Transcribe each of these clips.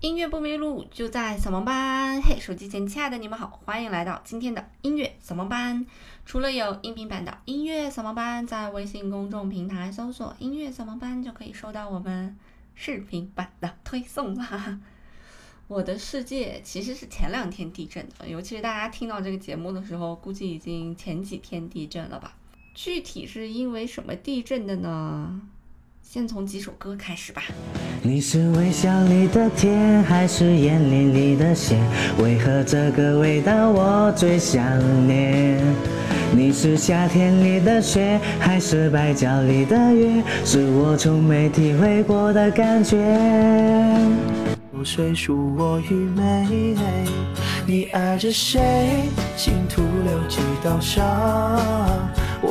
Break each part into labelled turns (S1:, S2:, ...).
S1: 音乐不迷路，就在扫盲班。嘿，手机前亲爱的你们好，欢迎来到今天的音乐扫盲班。除了有音频版的音乐扫盲班，在微信公众平台搜索“音乐扫盲班”就可以收到我们视频版的推送啦。我的世界其实是前两天地震的，尤其是大家听到这个节目的时候，估计已经前几天地震了吧？具体是因为什么地震的呢？先从几首歌开始吧。
S2: 你是微笑里的甜，还是眼泪里的咸？为何这个味道我最想念？你是夏天里的雪，还是白昼里的月？是我从没体会过的感觉。谁恕我愚昧？你爱着谁？心徒留几道伤。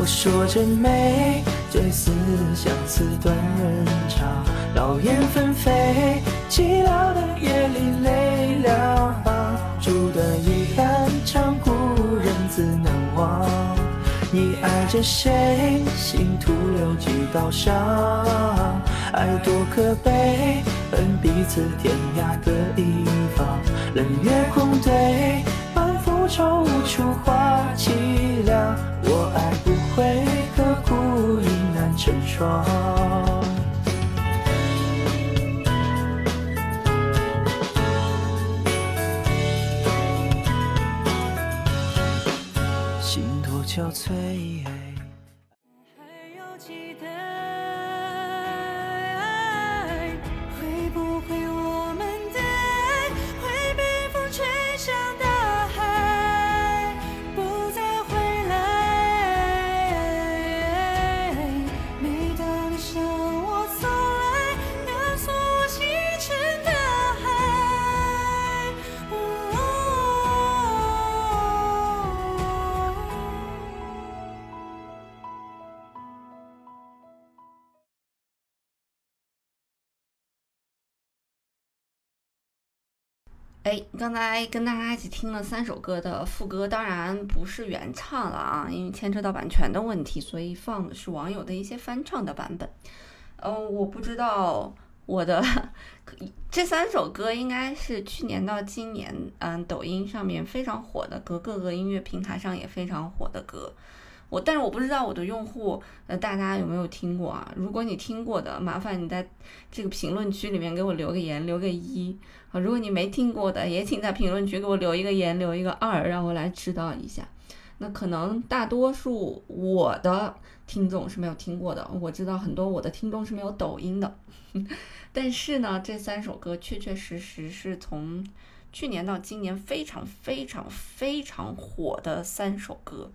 S2: 我说真美，最似相思断人肠。劳燕分飞，寂寥的夜里泪两行。烛短遗憾，长故人自难忘。你爱着谁？心徒留几道伤。爱多可悲，恨彼此天涯各一方。冷月空对，满腹愁无处话凄凉。我爱不会刻骨，已难成双。心多憔悴。
S1: 哎，刚才跟大家一起听了三首歌的副歌，当然不是原唱了啊，因为牵扯到版权的问题，所以放的是网友的一些翻唱的版本。嗯，我不知道我的这三首歌应该是去年到今年，嗯，抖音上面非常火的歌，各个音乐平台上也非常火的歌。我，但是我不知道我的用户，呃，大家有没有听过啊？如果你听过的，麻烦你在这个评论区里面给我留个言，留个一啊。如果你没听过的，也请在评论区给我留一个言，留一个二，让我来知道一下。那可能大多数我的听众是没有听过的，我知道很多我的听众是没有抖音的，但是呢，这三首歌确确实实是从去年到今年非常非常非常火的三首歌。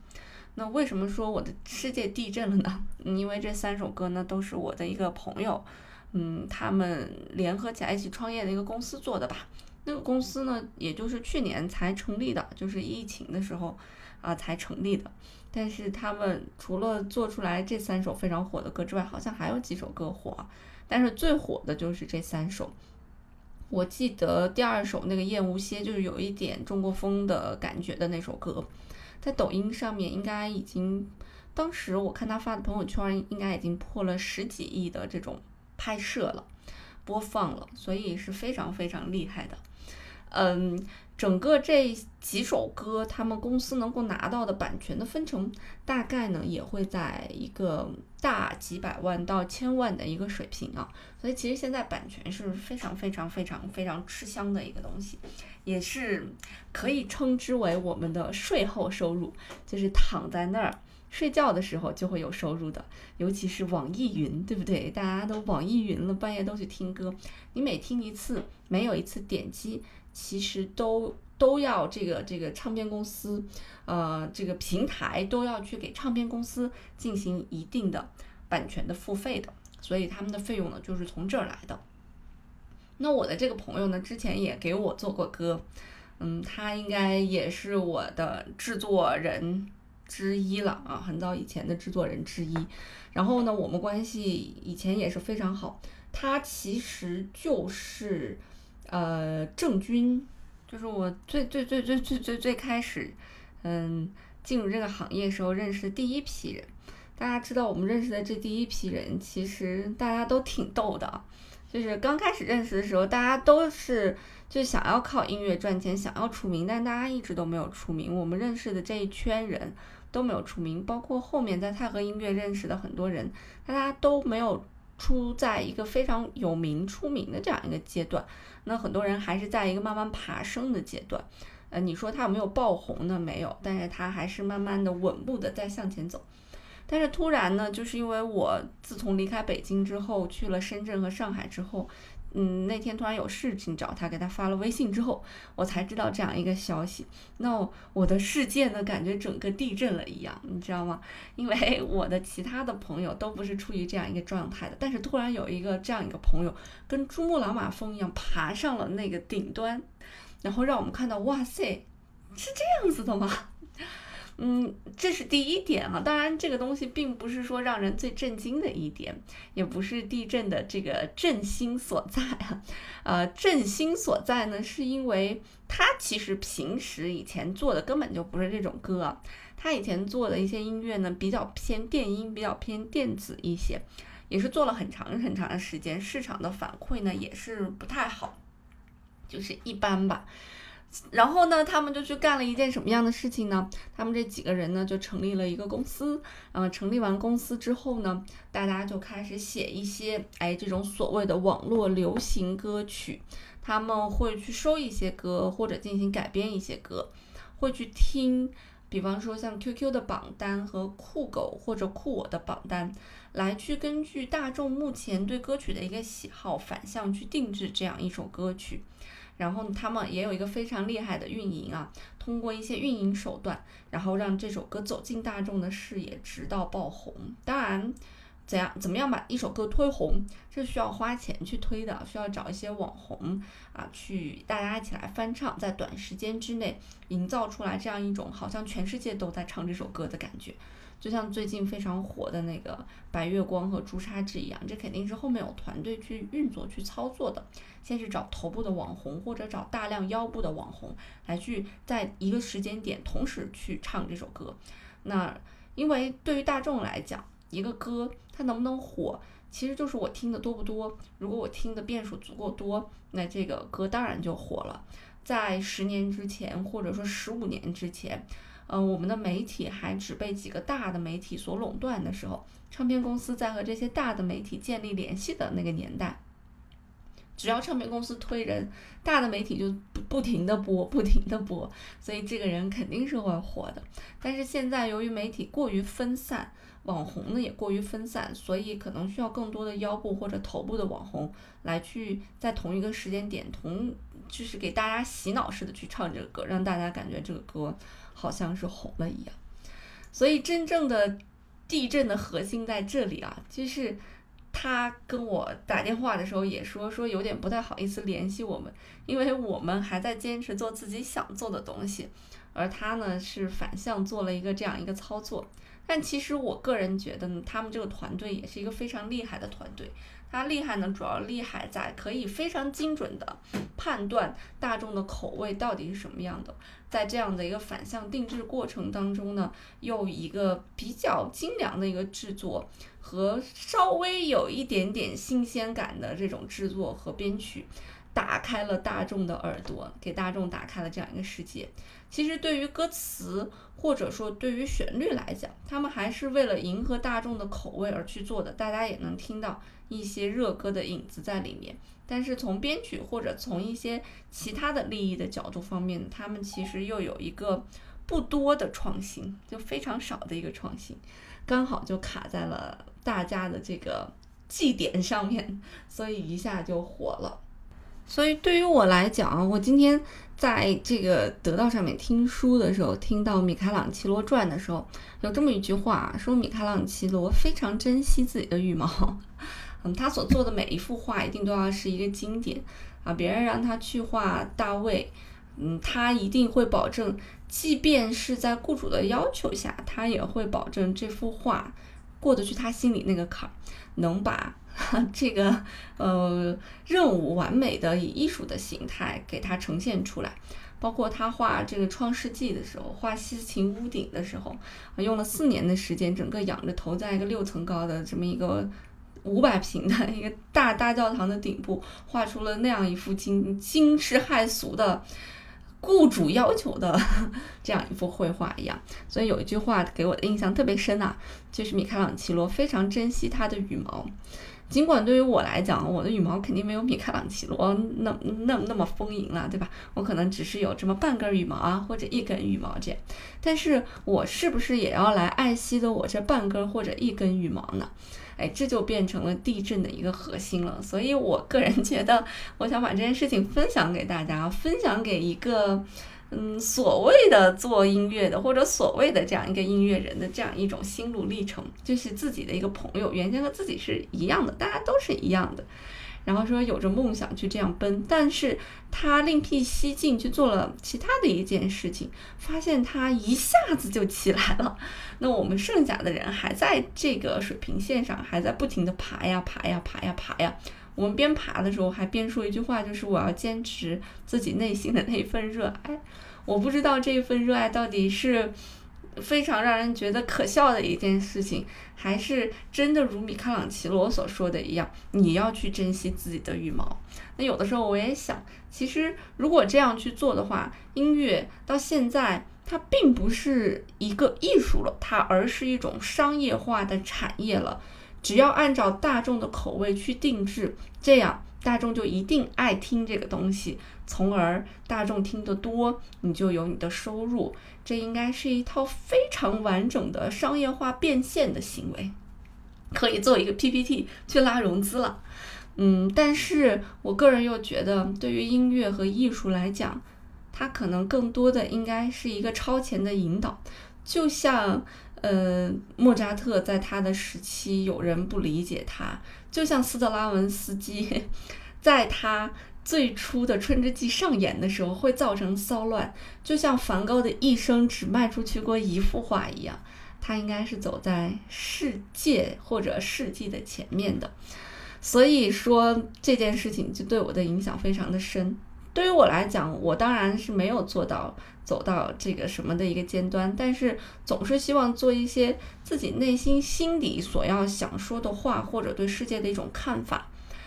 S1: 那为什么说我的世界地震了呢？因为这三首歌呢都是我的一个朋友，嗯，他们联合起来一起创业的一个公司做的吧。那个公司呢，也就是去年才成立的，就是疫情的时候啊、才成立的。但是他们除了做出来这三首非常火的歌之外，好像还有几首歌火，但是最火的就是这三首。我记得第二首那个《燕无歇》就是有一点中国风的感觉的那首歌，在抖音上面应该已经，当时我看他发的朋友圈，应该已经破了十几亿的这种拍摄了、播放了，所以是非常非常厉害的。嗯，整个这几首歌，他们公司能够拿到的版权的分成，大概呢也会在一个大几百万到千万的一个水平啊。所以其实现在版权是非常非常非常非常吃香的一个东西，也是可以称之为我们的税后收入，就是躺在那儿。睡觉的时候就会有收入的，尤其是网易云，对不对？大家都网易云了，半夜都去听歌，你每听一次，没有一次点击，其实都都要这个这个唱片公司，呃，这个平台都要去给唱片公司进行一定的版权的付费的，所以他们的费用呢就是从这儿来的。那我的这个朋友呢，之前也给我做过歌，嗯，他应该也是我的制作人之一了啊，很早以前的制作人之一。然后呢，我们关系以前也是非常好。他其实就是呃郑钧，就是我最最最最最最最开始嗯进入这个行业时候认识的第一批人。大家知道我们认识的这第一批人，其实大家都挺逗的，就是刚开始认识的时候，大家都是就想要靠音乐赚钱，想要出名，但大家一直都没有出名。我们认识的这一圈人都没有出名，包括后面在泰和音乐认识的很多人，大家都没有出在一个非常有名出名的这样一个阶段。那很多人还是在一个慢慢爬升的阶段。呃，你说他有没有爆红呢？没有，但是他还是慢慢的稳步的在向前走。但是突然呢，就是因为我自从离开北京之后，去了深圳和上海之后，嗯，那天突然有事情找他，给他发了微信之后，我才知道这样一个消息。那我的世界呢，感觉整个地震了一样，你知道吗？因为我的其他的朋友都不是处于这样一个状态的，但是突然有一个这样一个朋友，跟珠穆朗玛峰一样爬上了那个顶端，然后让我们看到，哇塞，是这样子的吗？嗯，这是第一点哈。当然，这个东西并不是说让人最震惊的一点，也不是地震的这个震心所在啊。呃，震心所在呢，是因为他其实平时以前做的根本就不是这种歌，他以前做的一些音乐呢，比较偏电音，比较偏电子一些，也是做了很长很长的时间，市场的反馈呢也是不太好，就是一般吧。然后呢，他们就去干了一件什么样的事情呢？他们这几个人呢，就成立了一个公司。嗯，成立完公司之后呢，大家就开始写一些哎这种所谓的网络流行歌曲。他们会去收一些歌，或者进行改编一些歌，会去听，比方说像 QQ 的榜单和酷狗或者酷我的榜单，来去根据大众目前对歌曲的一个喜好，反向去定制这样一首歌曲。然后他们也有一个非常厉害的运营啊，通过一些运营手段，然后让这首歌走进大众的视野，直到爆红。当然，怎样怎么样把一首歌推红，这需要花钱去推的，需要找一些网红啊，去大家一起来翻唱，在短时间之内营造出来这样一种好像全世界都在唱这首歌的感觉。就像最近非常火的那个白月光和朱砂痣一样，这肯定是后面有团队去运作、去操作的。先是找头部的网红，或者找大量腰部的网红来去在一个时间点同时去唱这首歌。那因为对于大众来讲，一个歌它能不能火，其实就是我听的多不多。如果我听的遍数足够多，那这个歌当然就火了。在十年之前，或者说十五年之前。嗯，我们的媒体还只被几个大的媒体所垄断的时候，唱片公司在和这些大的媒体建立联系的那个年代，只要唱片公司推人，大的媒体就不停的播，不停的播，所以这个人肯定是会火的。但是现在由于媒体过于分散，网红呢也过于分散，所以可能需要更多的腰部或者头部的网红来去在同一个时间点，同就是给大家洗脑式的去唱这个歌，让大家感觉这个歌。好像是红了一样，所以真正的地震的核心在这里啊，就是他跟我打电话的时候也说说有点不太好意思联系我们，因为我们还在坚持做自己想做的东西，而他呢是反向做了一个这样一个操作。但其实我个人觉得呢，他们这个团队也是一个非常厉害的团队。它厉害呢，主要厉害在可以非常精准的判断大众的口味到底是什么样的，在这样的一个反向定制过程当中呢，又一个比较精良的一个制作和稍微有一点点新鲜感的这种制作和编曲，打开了大众的耳朵，给大众打开了这样一个世界。其实对于歌词或者说对于旋律来讲，他们还是为了迎合大众的口味而去做的，大家也能听到。一些热歌的影子在里面，但是从编曲或者从一些其他的利益的角度方面，他们其实又有一个不多的创新，就非常少的一个创新，刚好就卡在了大家的这个祭点上面，所以一下就火了。所以对于我来讲，我今天在这个得到上面听书的时候，听到米开朗基罗传的时候，有这么一句话，说米开朗基罗非常珍惜自己的羽毛。嗯，他所做的每一幅画一定都要是一个经典啊！别人让他去画大卫，嗯，他一定会保证，即便是在雇主的要求下，他也会保证这幅画过得去他心里那个坎儿，能把 这个呃任务完美的以艺术的形态给他呈现出来。包括他画这个《创世纪》的时候，画西斯廷屋顶的时候，用了四年的时间，整个仰着头在一个六层高的这么一个。五百平的一个大大教堂的顶部画出了那样一幅惊惊世骇俗的雇主要求的 这样一幅绘画一样。所以有一句话给我的印象特别深啊，就是米开朗基罗非常珍惜他的羽毛。尽管对于我来讲，我的羽毛肯定没有米开朗基罗那那那么丰盈了，对吧？我可能只是有这么半根羽毛啊，或者一根羽毛这样。但是我是不是也要来爱惜的我这半根或者一根羽毛呢？哎，这就变成了地震的一个核心了。所以我个人觉得，我想把这件事情分享给大家，分享给一个。嗯，所谓的做音乐的，或者所谓的这样一个音乐人的这样一种心路历程，就是自己的一个朋友，原先和自己是一样的，大家都是一样的。然后说有着梦想去这样奔，但是他另辟蹊径去做了其他的一件事情，发现他一下子就起来了。那我们剩下的人还在这个水平线上，还在不停的爬呀爬呀爬呀爬呀。我们边爬的时候还边说一句话，就是我要坚持自己内心的那一份热爱。我不知道这一份热爱到底是非常让人觉得可笑的一件事情，还是真的如米开朗基罗所说的一样，你要去珍惜自己的羽毛。那有的时候我也想，其实如果这样去做的话，音乐到现在它并不是一个艺术了，它而是一种商业化的产业了。只要按照大众的口味去定制，这样大众就一定爱听这个东西，从而大众听得多，你就有你的收入。这应该是一套非常完整的商业化变现的行为，可以做一个 PPT 去拉融资了。嗯，但是我个人又觉得，对于音乐和艺术来讲，它可能更多的应该是一个超前的引导，就像。呃，莫扎特在他的时期，有人不理解他，就像斯特拉文斯基，在他最初的《春之祭》上演的时候，会造成骚乱，就像梵高的一生只卖出去过一幅画一样，他应该是走在世界或者世纪的前面的。所以说这件事情就对我的影响非常的深。对于我来讲，我当然是没有做到。走到这个什么的一个尖端，但是总是希望做一些自己内心心底所要想说的话，或者对世界的一种看法。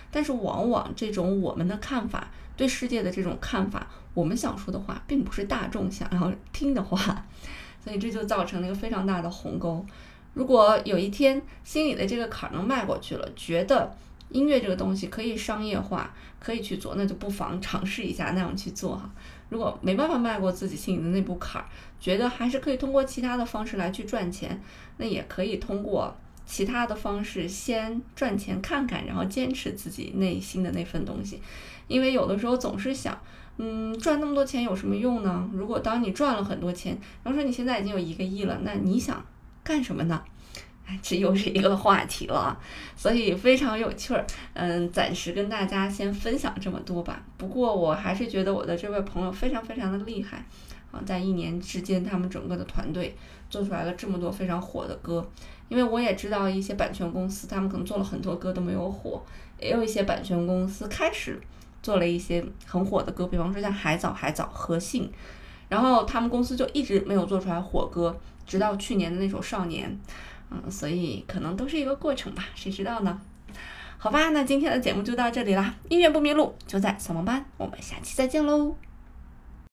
S1: 但是往往这种我们的看法，对世界的这种看法，我们想说的话，并不是大众想要听的话，所以这就造成了一个非常大的鸿沟。如果有一天心里的这个坎儿能迈过去了，觉得音乐这个东西可以商业化，可以去做，那就不妨尝试一下那样去做哈。如果没办法迈过自己心里的那步坎儿，觉得还是可以通过其他的方式来去赚钱，那也可以通过其他的方式先赚钱看看，然后坚持自己内心的那份东西。因为有的时候总是想，嗯，赚那么多钱有什么用呢？如果当你赚了很多钱，比方说你现在已经有一个亿了，那你想干什么呢？这又是一个话题了，所以非常有趣儿。嗯，暂时跟大家先分享这么多吧。不过我还是觉得我的这位朋友非常非常的厉害啊，在一年之间，他们整个的团队做出来了这么多非常火的歌。因为我也知道一些版权公司，他们可能做了很多歌都没有火，也有一些版权公司开始做了一些很火的歌，比方说像海藻、海藻、和信，然后他们公司就一直没有做出来火歌，直到去年的那首《少年》。嗯，所以可能都是一个过程吧，谁知道呢？好吧，那今天的节目就到这里啦。音乐不迷路，就在扫盲班，我们下期再见喽。